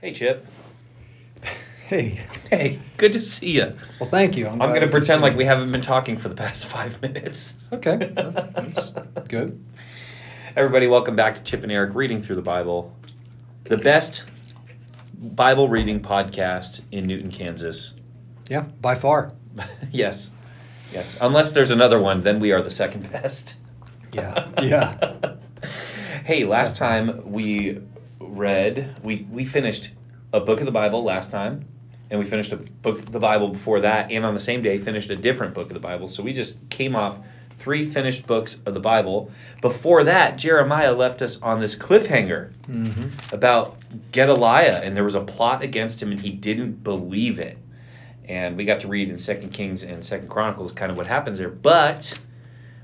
Hey, Chip. Hey, Hey, good to see you. well, thank you. I'm glad going to pretend like we haven't been talking for the past five minutes. Okay, that's good. Everybody, welcome back to Chip and Eric Reading Through the Bible, the best Bible reading podcast in Newton, Kansas. Yeah, by far. yes, yes. Unless there's another one, then we are the second best. Yeah, yeah. hey, last time we read, we, we finished a book of the Bible last time, and we finished a book of the Bible before that, and on the same day finished a different book of the Bible. So we just came off three finished books of the Bible. Before that, Jeremiah left us on this cliffhanger Mm-hmm. about Gedaliah, and there was a plot against him, and he didn't believe it. And we got to read in Second Kings and Second Chronicles kind of what happens there. But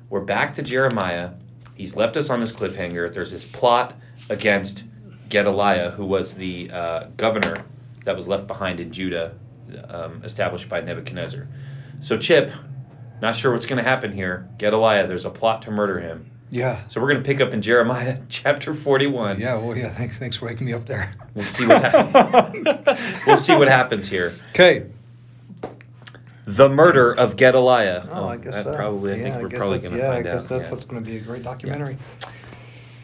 we're back to Jeremiah. He's left us on this cliffhanger. There's this plot against Gedaliah, who was the uh, governor that was left behind in Judah, um, established by Nebuchadnezzar. So, Chip, not sure what's going to happen here. Gedaliah, there's a plot to murder him. Yeah, So we're going to pick up in Jeremiah chapter 41. yeah. Well, yeah. Thanks, thanks for waking me up there. We'll see what happens. we'll see what happens here. Okay. The murder of Gedaliah. Oh, I guess that so. probably. I yeah, think we're guess probably going to Yeah, find I guess that's yeah. that's going to be a great documentary.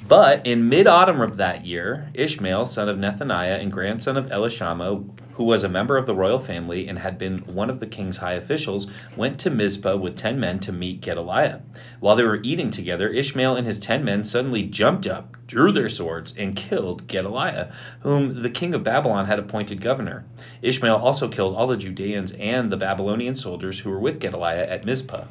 But in mid autumn of that year, Ishmael, son of Nethaniah and grandson of Elishama, who was a member of the royal family and had been one of the king's high officials, went to Mizpah with ten men to meet Gedaliah. While they were eating together, Ishmael and his ten men suddenly jumped up, drew their swords, and killed Gedaliah, whom the king of Babylon had appointed governor. Ishmael also killed all the Judeans and the Babylonian soldiers who were with Gedaliah at Mizpah.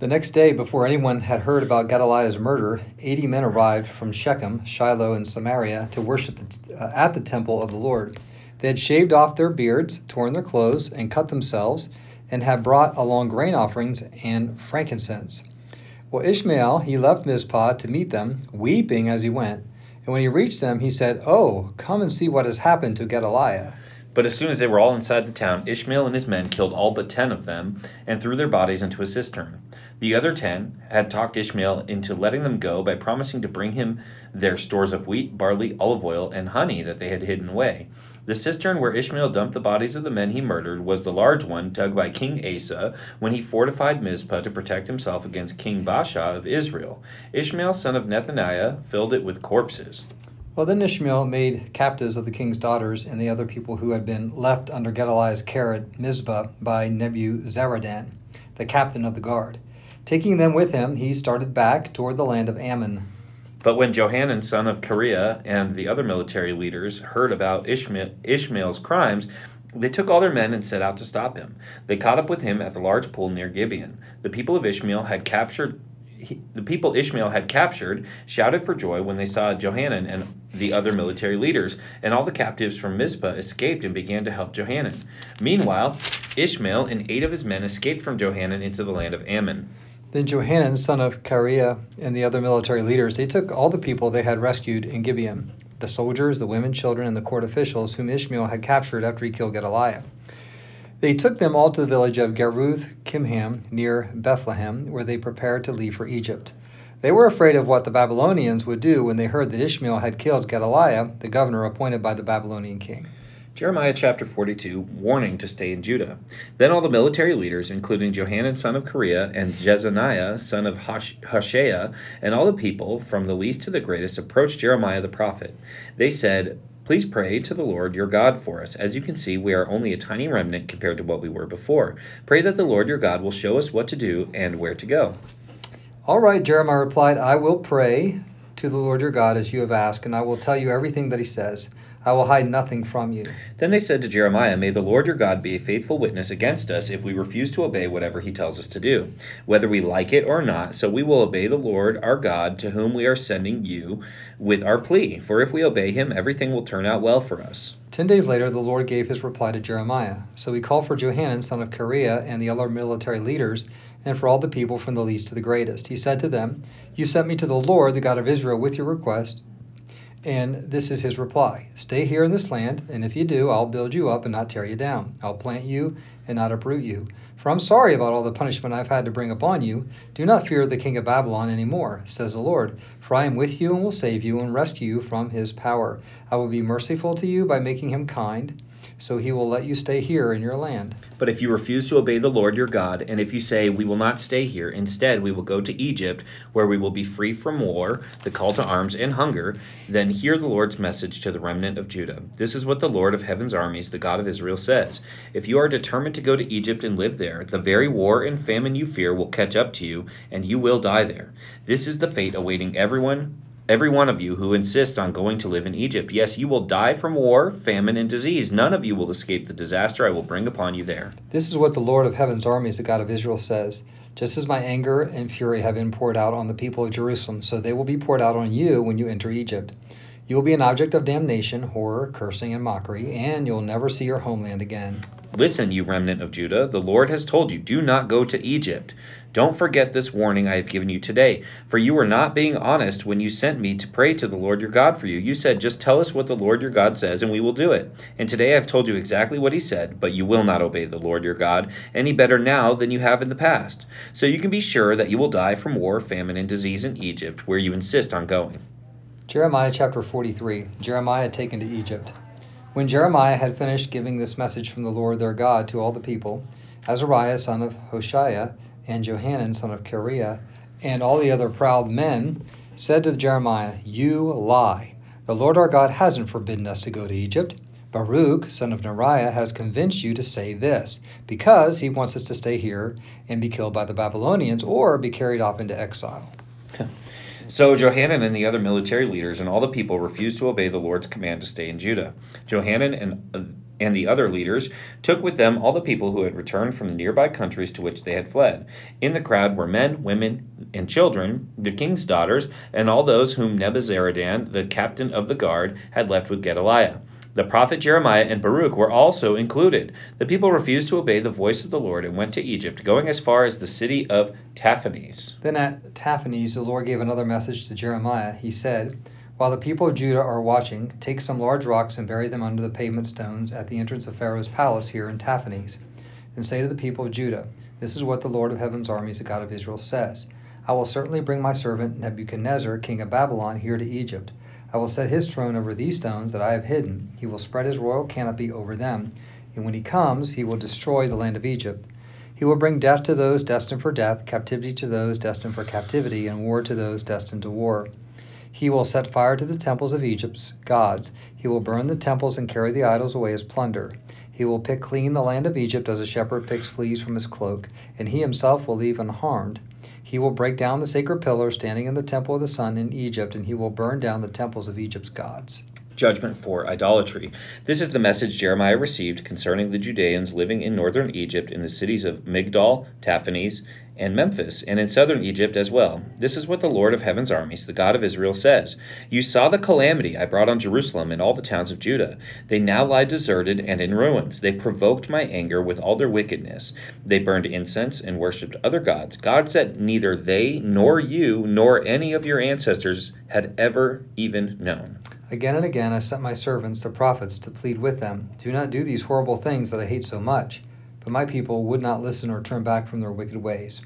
The next day, before anyone had heard about Gedaliah's murder, 80 men arrived from Shechem, Shiloh, and Samaria to worship uh, at the temple of the Lord. They had shaved off their beards, torn their clothes, and cut themselves, and had brought along grain offerings and frankincense. Well, Ishmael, he left Mizpah to meet them, weeping as he went. And when he reached them, he said, Oh, come and see what has happened to Gedaliah. But as soon as they were all inside the town, Ishmael and his men killed all but ten of them and threw their bodies into a cistern. The other ten had talked Ishmael into letting them go by promising to bring him their stores of wheat, barley, olive oil, and honey that they had hidden away. The cistern where Ishmael dumped the bodies of the men he murdered was the large one dug by King Asa when he fortified Mizpah to protect himself against King Baasha of Israel. Ishmael, son of Nethaniah, filled it with corpses. Well, then Ishmael made captives of the king's daughters and the other people who had been left under Gedaliah's care at Mizpah by Nebuzaradan, the captain of the guard. Taking them with him, he started back toward the land of Ammon. But when Johanan, son of Kareah, and the other military leaders heard about Ishmael, Ishmael's crimes, they took all their men and set out to stop him. They caught up with him at the large pool near Gibeon. The people of Ishmael had captured. He, the people Ishmael had captured shouted for joy when they saw Johanan and the other military leaders, and all the captives from Mizpah escaped and began to help Johanan. Meanwhile, Ishmael and eight of his men escaped from Johanan into the land of Ammon. Then Johanan, son of Kareah, and the other military leaders, they took all the people they had rescued in Gibeon, the soldiers, the women, children, and the court officials whom Ishmael had captured after he killed Gedaliah. They took them all to the village of Geruth Kimham near Bethlehem, where they prepared to leave for Egypt. They were afraid of what the Babylonians would do when they heard that Ishmael had killed Gedaliah, the governor appointed by the Babylonian king. Jeremiah chapter 42, warning to stay in Judah. Then all the military leaders, including Johanan son of Kareah and Jezaniah son of Hosh- Hoshea, and all the people, from the least to the greatest, approached Jeremiah the prophet. They said, Please pray to the Lord your God for us. As you can see, we are only a tiny remnant compared to what we were before. Pray that the Lord your God will show us what to do and where to go. All right, Jeremiah replied, I will pray to the Lord your God as you have asked, and I will tell you everything that he says. I will hide nothing from you. Then they said to Jeremiah, May the Lord your God be a faithful witness against us if we refuse to obey whatever he tells us to do, whether we like it or not. So we will obey the Lord our God, to whom we are sending you with our plea. For if we obey him, everything will turn out well for us. Ten days later, the Lord gave his reply to Jeremiah. So he called for Johanan, son of Kareah, and the other military leaders, and for all the people from the least to the greatest. He said to them, You sent me to the Lord, the God of Israel, with your request. And this is his reply Stay here in this land, and if you do, I'll build you up and not tear you down. I'll plant you and not uproot you. For I'm sorry about all the punishment I've had to bring upon you. Do not fear the king of Babylon any more, says the Lord, for I am with you and will save you and rescue you from his power. I will be merciful to you by making him kind so he will let you stay here in your land. But if you refuse to obey the Lord your God, and if you say, We will not stay here, instead we will go to Egypt, where we will be free from war, the call to arms, and hunger, then hear the Lord's message to the remnant of Judah. This is what the Lord of heaven's armies, the God of Israel, says If you are determined to go to Egypt and live there, the very war and famine you fear will catch up to you, and you will die there. This is the fate awaiting everyone every one of you who insist on going to live in Egypt. Yes, you will die from war, famine, and disease. None of you will escape the disaster I will bring upon you there. This is what the Lord of heaven's armies, the God of Israel, says. Just as my anger and fury have been poured out on the people of Jerusalem, so they will be poured out on you when you enter Egypt. You will be an object of damnation, horror, cursing, and mockery, and you'll never see your homeland again. Listen, you remnant of Judah, the Lord has told you, do not go to Egypt. Don't forget this warning I have given you today, for you were not being honest when you sent me to pray to the Lord your God for you. You said, Just tell us what the Lord your God says, and we will do it. And today I have told you exactly what he said, but you will not obey the Lord your God any better now than you have in the past. So you can be sure that you will die from war, famine, and disease in Egypt, where you insist on going. Jeremiah chapter 43 Jeremiah taken to Egypt. When Jeremiah had finished giving this message from the Lord their God to all the people, Azariah son of Hoshea, and Johanan, son of Kareah, and all the other proud men said to Jeremiah, You lie. The Lord our God hasn't forbidden us to go to Egypt. Baruch, son of Neriah, has convinced you to say this, because he wants us to stay here and be killed by the Babylonians or be carried off into exile. So Johanan and the other military leaders and all the people refused to obey the Lord's command to stay in Judah. Johanan and uh, and the other leaders took with them all the people who had returned from the nearby countries to which they had fled. In the crowd were men, women, and children, the king's daughters, and all those whom Nebuzaradan, the captain of the guard, had left with Gedaliah. The prophet Jeremiah and Baruch were also included. The people refused to obey the voice of the Lord and went to Egypt, going as far as the city of Tahpanhes. Then at Tahpanhes, the Lord gave another message to Jeremiah. He said, While the people of Judah are watching, take some large rocks and bury them under the pavement stones at the entrance of Pharaoh's palace here in Tahpanhes. And say to the people of Judah, This is what the Lord of heaven's armies, the God of Israel, says I will certainly bring my servant Nebuchadnezzar, king of Babylon, here to Egypt. I will set his throne over these stones that I have hidden. He will spread his royal canopy over them. And when he comes, he will destroy the land of Egypt. He will bring death to those destined for death, captivity to those destined for captivity, and war to those destined to war. He will set fire to the temples of Egypt's gods. He will burn the temples and carry the idols away as plunder. He will pick clean the land of Egypt as a shepherd picks fleas from his cloak, and he himself will leave unharmed. He will break down the sacred pillars standing in the temple of the sun in Egypt, and he will burn down the temples of Egypt's gods. Judgment for idolatry. This is the message Jeremiah received concerning the Judeans living in northern Egypt in the cities of Migdol, Tahpanhes, and Memphis, and in southern Egypt as well. This is what the Lord of heaven's armies, the God of Israel, says You saw the calamity I brought on Jerusalem and all the towns of Judah. They now lie deserted and in ruins. They provoked my anger with all their wickedness. They burned incense and worshipped other gods, gods that neither they nor you nor any of your ancestors had ever even known. Again and again I sent my servants, the prophets, to plead with them Do not do these horrible things that I hate so much. But my people would not listen or turn back from their wicked ways.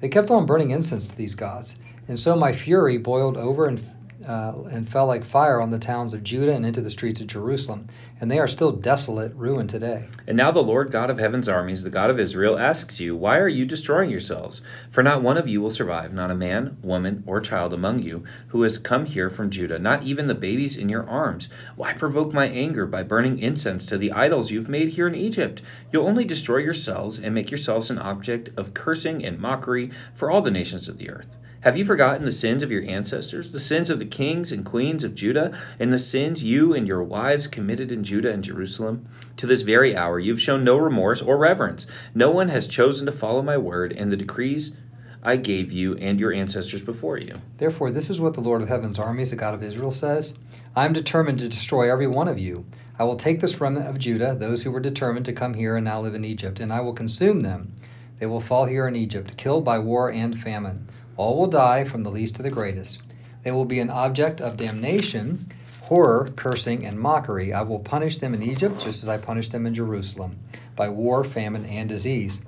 They kept on burning incense to these gods, and so my fury boiled over and uh, and fell like fire on the towns of Judah and into the streets of Jerusalem. And they are still desolate, ruined today. And now the Lord God of heaven's armies, the God of Israel, asks you, Why are you destroying yourselves? For not one of you will survive, not a man, woman, or child among you who has come here from Judah, not even the babies in your arms. Why provoke my anger by burning incense to the idols you've made here in Egypt? You'll only destroy yourselves and make yourselves an object of cursing and mockery for all the nations of the earth. Have you forgotten the sins of your ancestors, the sins of the kings and queens of Judah, and the sins you and your wives committed in Judah and Jerusalem? To this very hour, you've shown no remorse or reverence. No one has chosen to follow my word and the decrees I gave you and your ancestors before you. Therefore, this is what the Lord of heaven's armies, the God of Israel, says I am determined to destroy every one of you. I will take this remnant of Judah, those who were determined to come here and now live in Egypt, and I will consume them. They will fall here in Egypt, killed by war and famine. All will die, from the least to the greatest. They will be an object of damnation, horror, cursing, and mockery. I will punish them in Egypt just as I punished them in Jerusalem, by war, famine, and disease.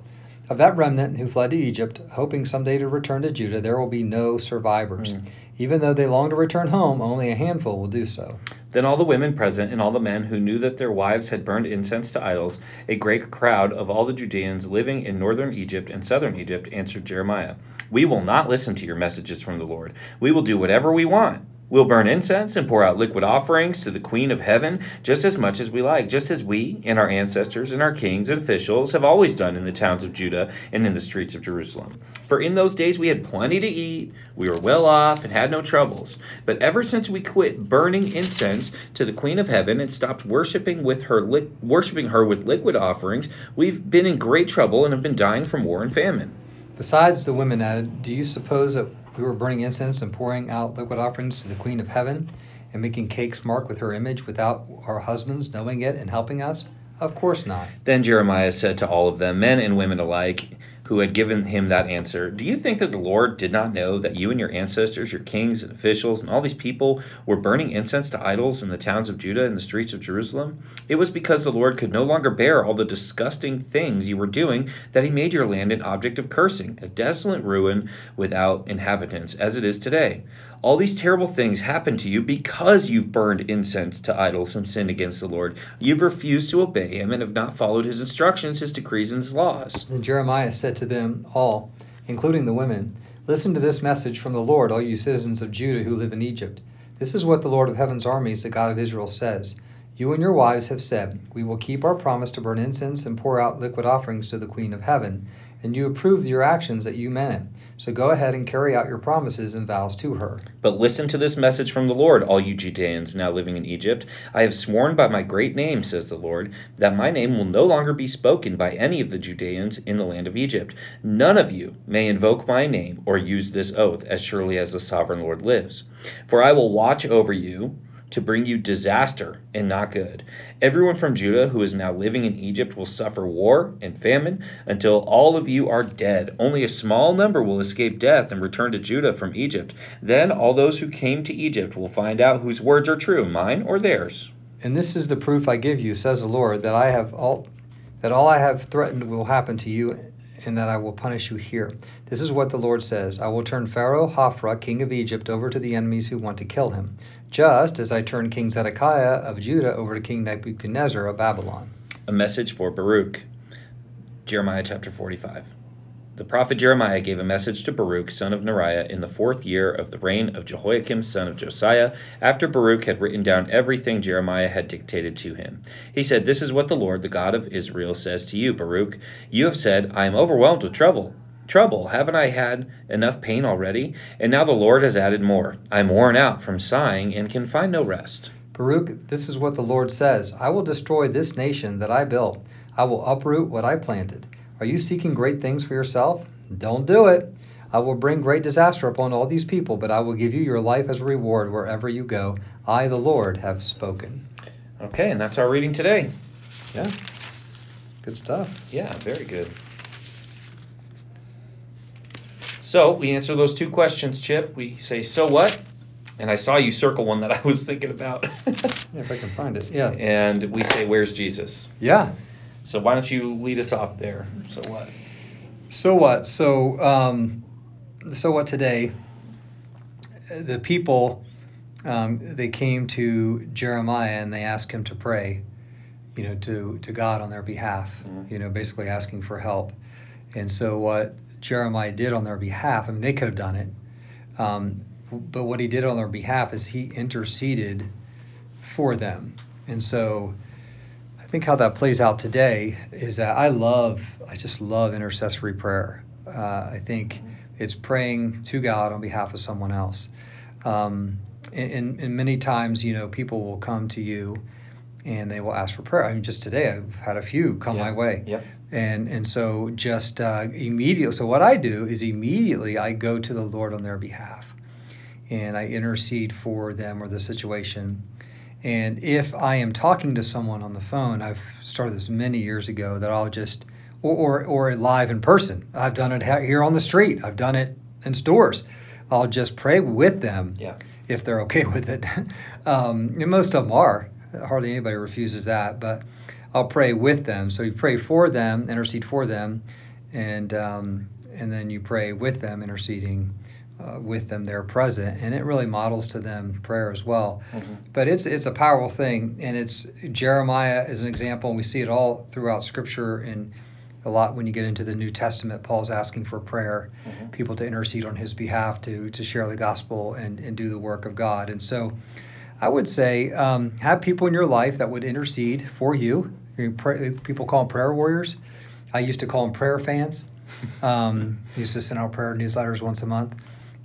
Of that remnant who fled to Egypt, hoping someday to return to Judah, there will be no survivors. Mm. Even though they long to return home, only a handful will do so. Then all the women present and all the men who knew that their wives had burned incense to idols, a great crowd of all the Judeans living in northern Egypt and southern Egypt, answered Jeremiah, We will not listen to your messages from the Lord. We will do whatever we want. We'll burn incense and pour out liquid offerings to the Queen of Heaven just as much as we like, just as we and our ancestors and our kings and officials have always done in the towns of Judah and in the streets of Jerusalem. For in those days we had plenty to eat, we were well off, and had no troubles. But ever since we quit burning incense to the Queen of Heaven and stopped worshiping with her li- worshiping her with liquid offerings, we've been in great trouble and have been dying from war and famine. Besides, the women added, Do you suppose that we were burning incense and pouring out liquid offerings to the Queen of Heaven and making cakes marked with her image without our husbands knowing it and helping us? Of course not. Then Jeremiah said to all of them, men and women alike, who had given him that answer, Do you think that the Lord did not know that you and your ancestors, your kings and officials, and all these people were burning incense to idols in the towns of Judah and the streets of Jerusalem? It was because the Lord could no longer bear all the disgusting things you were doing that he made your land an object of cursing, a desolate ruin without inhabitants, as it is today. All these terrible things happen to you because you've burned incense to idols and sinned against the Lord. You've refused to obey him and have not followed his instructions, his decrees, and his laws. And Jeremiah said to them all, including the women, Listen to this message from the Lord, all you citizens of Judah who live in Egypt. This is what the Lord of heaven's armies, the God of Israel, says. You and your wives have said, We will keep our promise to burn incense and pour out liquid offerings to the Queen of Heaven and you approved your actions that you meant it. So go ahead and carry out your promises and vows to her. But listen to this message from the Lord, all you Judeans now living in Egypt. I have sworn by my great name, says the Lord, that my name will no longer be spoken by any of the Judeans in the land of Egypt. None of you may invoke my name or use this oath, as surely as the sovereign Lord lives. For I will watch over you to bring you disaster and not good. Everyone from Judah who is now living in Egypt will suffer war and famine until all of you are dead. Only a small number will escape death and return to Judah from Egypt. Then all those who came to Egypt will find out whose words are true, mine or theirs. And this is the proof I give you, says the Lord, that I have all that all I have threatened will happen to you and that I will punish you here. This is what the Lord says I will turn Pharaoh Hophra, king of Egypt, over to the enemies who want to kill him, just as I turned King Zedekiah of Judah over to King Nebuchadnezzar of Babylon. A message for Baruch. Jeremiah chapter 45. The prophet Jeremiah gave a message to Baruch, son of Neriah, in the fourth year of the reign of Jehoiakim, son of Josiah, after Baruch had written down everything Jeremiah had dictated to him. He said, This is what the Lord, the God of Israel, says to you, Baruch. You have said, I am overwhelmed with trouble. Trouble, haven't I had enough pain already? And now the Lord has added more. I am worn out from sighing and can find no rest. Baruch, this is what the Lord says I will destroy this nation that I built, I will uproot what I planted. Are you seeking great things for yourself? Don't do it. I will bring great disaster upon all these people, but I will give you your life as a reward wherever you go. I, the Lord, have spoken. Okay, and that's our reading today. Yeah. Good stuff. Yeah, very good. So we answer those two questions, Chip. We say, so what? And I saw you circle one that I was thinking about. yeah, if I can find it. Yeah. And we say, where's Jesus? Yeah. So why don't you lead us off there? So what? So what? So um, so what today? The people um, they came to Jeremiah and they asked him to pray, you know, to to God on their behalf. Mm-hmm. You know, basically asking for help. And so what Jeremiah did on their behalf, I mean, they could have done it, um, but what he did on their behalf is he interceded for them. And so think how that plays out today is that I love, I just love intercessory prayer. Uh, I think it's praying to God on behalf of someone else. Um, and, and, many times, you know, people will come to you and they will ask for prayer. I mean, just today I've had a few come yeah. my way. Yep. And and so just uh, immediately, so what I do is immediately I go to the Lord on their behalf, and I intercede for them or the situation. And if I am talking to someone on the phone, I've started this many years ago that I'll just, or, or, or live in person. I've done it here on the street. I've done it in stores. I'll just pray with them. Yeah. if they're okay with it. Um, and most of them are. Hardly anybody refuses that. But I'll pray with them. So you pray for them, intercede for them, and um, and then you pray with them, interceding uh, with them. They're present, and it really models to them prayer as well. Mm-hmm. But it's it's a powerful thing, and it's Jeremiah is an example, and we see it all throughout Scripture and a lot when you get into the New Testament. Paul's asking for prayer, Mhm. people to intercede on his behalf to to share the gospel and and do the work of God, and so. I would say um, have people in your life that would intercede for you. You pray, people call them prayer warriors. I used to call them prayer fans. Um, used to send out prayer newsletters once a month,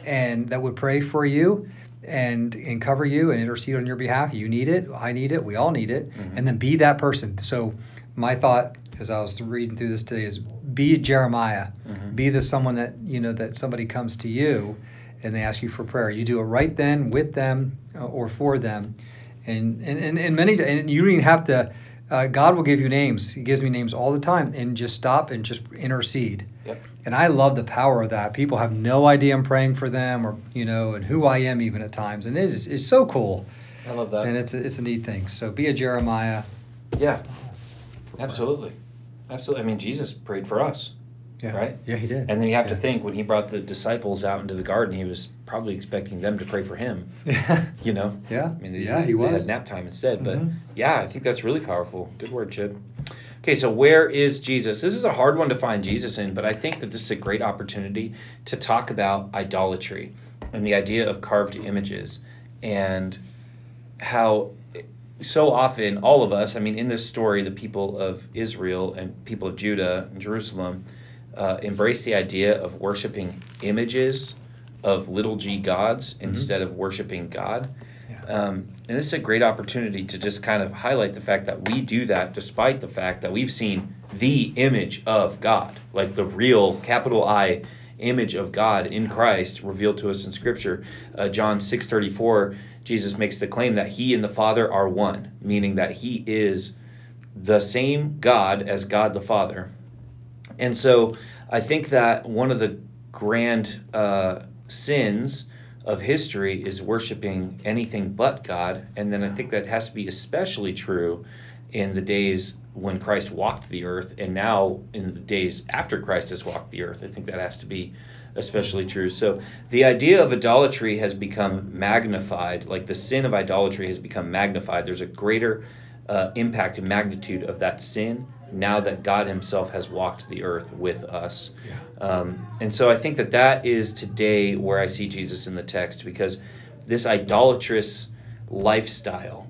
and that would pray for you and and cover you and intercede on your behalf. You need it. I need it. We all need it. And then be that person. So my thought as I was reading through this today is be Jeremiah. Be the someone that you know that somebody comes to you and they ask you for prayer. You do it right then with them uh, or for them, and and and, and many and you don't even have to. Uh, God will give you names. He gives me names all the time, and just stop and just intercede. Yep. And I love the power of that. People have no idea I'm praying for them, or you know, and who I am even at times, and it is it's so cool, I love that. and it's a, it's a neat thing. So be a Jeremiah. yeah, absolutely, absolutely. I mean, Jesus prayed for us, Yeah. right? Yeah, he did. And then you have to think when he brought the disciples out into the garden, he was probably expecting them to pray for him. You know. yeah. I mean, yeah, they, he they was. had nap time instead. But Mhm. yeah, I think that's really powerful. Good word, Chip. Okay, so where is Jesus? This is a hard one to find Jesus in, but I think that this is a great opportunity to talk about idolatry and the idea of carved images and how so often all of us, I mean, in this story, the people of Israel and people of Judah and Jerusalem uh, embrace the idea of worshiping images of little g gods instead of worshiping God. Yeah. Um, and this is a great opportunity to just kind of highlight the fact that we do that despite the fact that we've seen the image of God, like the real capital I image of God in Christ revealed to us in Scripture. Uh, John six thirty four, Jesus makes the claim that He and the Father are one, meaning that He is the same God as God the Father. And so I think that one of the grand uh, sins of history is worshiping anything but God. And then I think that has to be especially true in the days when Christ walked the earth and now in the days after Christ has walked the earth. I think that has to be especially true. So the idea of idolatry has become magnified, like the sin of idolatry has become magnified. There's a greater uh, impact and magnitude of that sin now that God Himself has walked the earth with us. Um, and so I think that that is today where I see Jesus in the text because this idolatrous lifestyle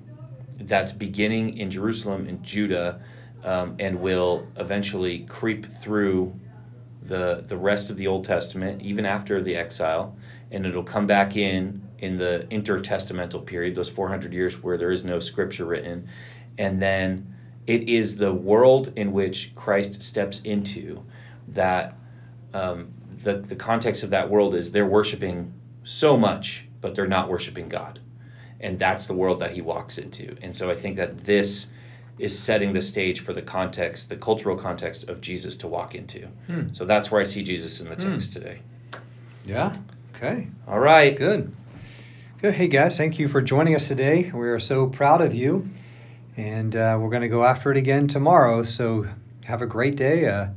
that's beginning in Jerusalem and Judah um, and will eventually creep through the the rest of the Old Testament, even after the exile, and it'll come back in in the intertestamental period, those 400 years where there is no scripture written, and then it is the world in which Christ steps into that. Um, the the context of that world is they're worshiping so much, but they're not worshiping God, and that's the world that he walks into. And so I think that this is setting the stage for the context, the cultural context of Jesus to walk into. Hmm. So that's where I see Jesus in the text today. Yeah. Okay. All right. Good. Good. Hey, guys, thank you for joining us today. We are so proud of you. And uh, we're going to go after it again tomorrow. So have a great day, uh,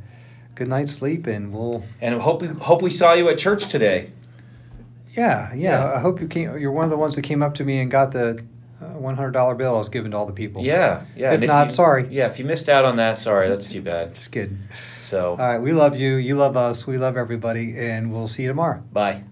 good night's sleep, and we'll. And hope we, hope we saw you at church today. Yeah, yeah. Yeah. I hope you came. You're one of the ones that came up to me and got the uh, $100 bill I was given to all the people. Yeah, yeah. If and not, you- sorry. Yeah, if you missed out on that, sorry, that's too bad. Just kidding. So, All right. We love you. You love us. We love everybody. And we'll see you tomorrow. bye.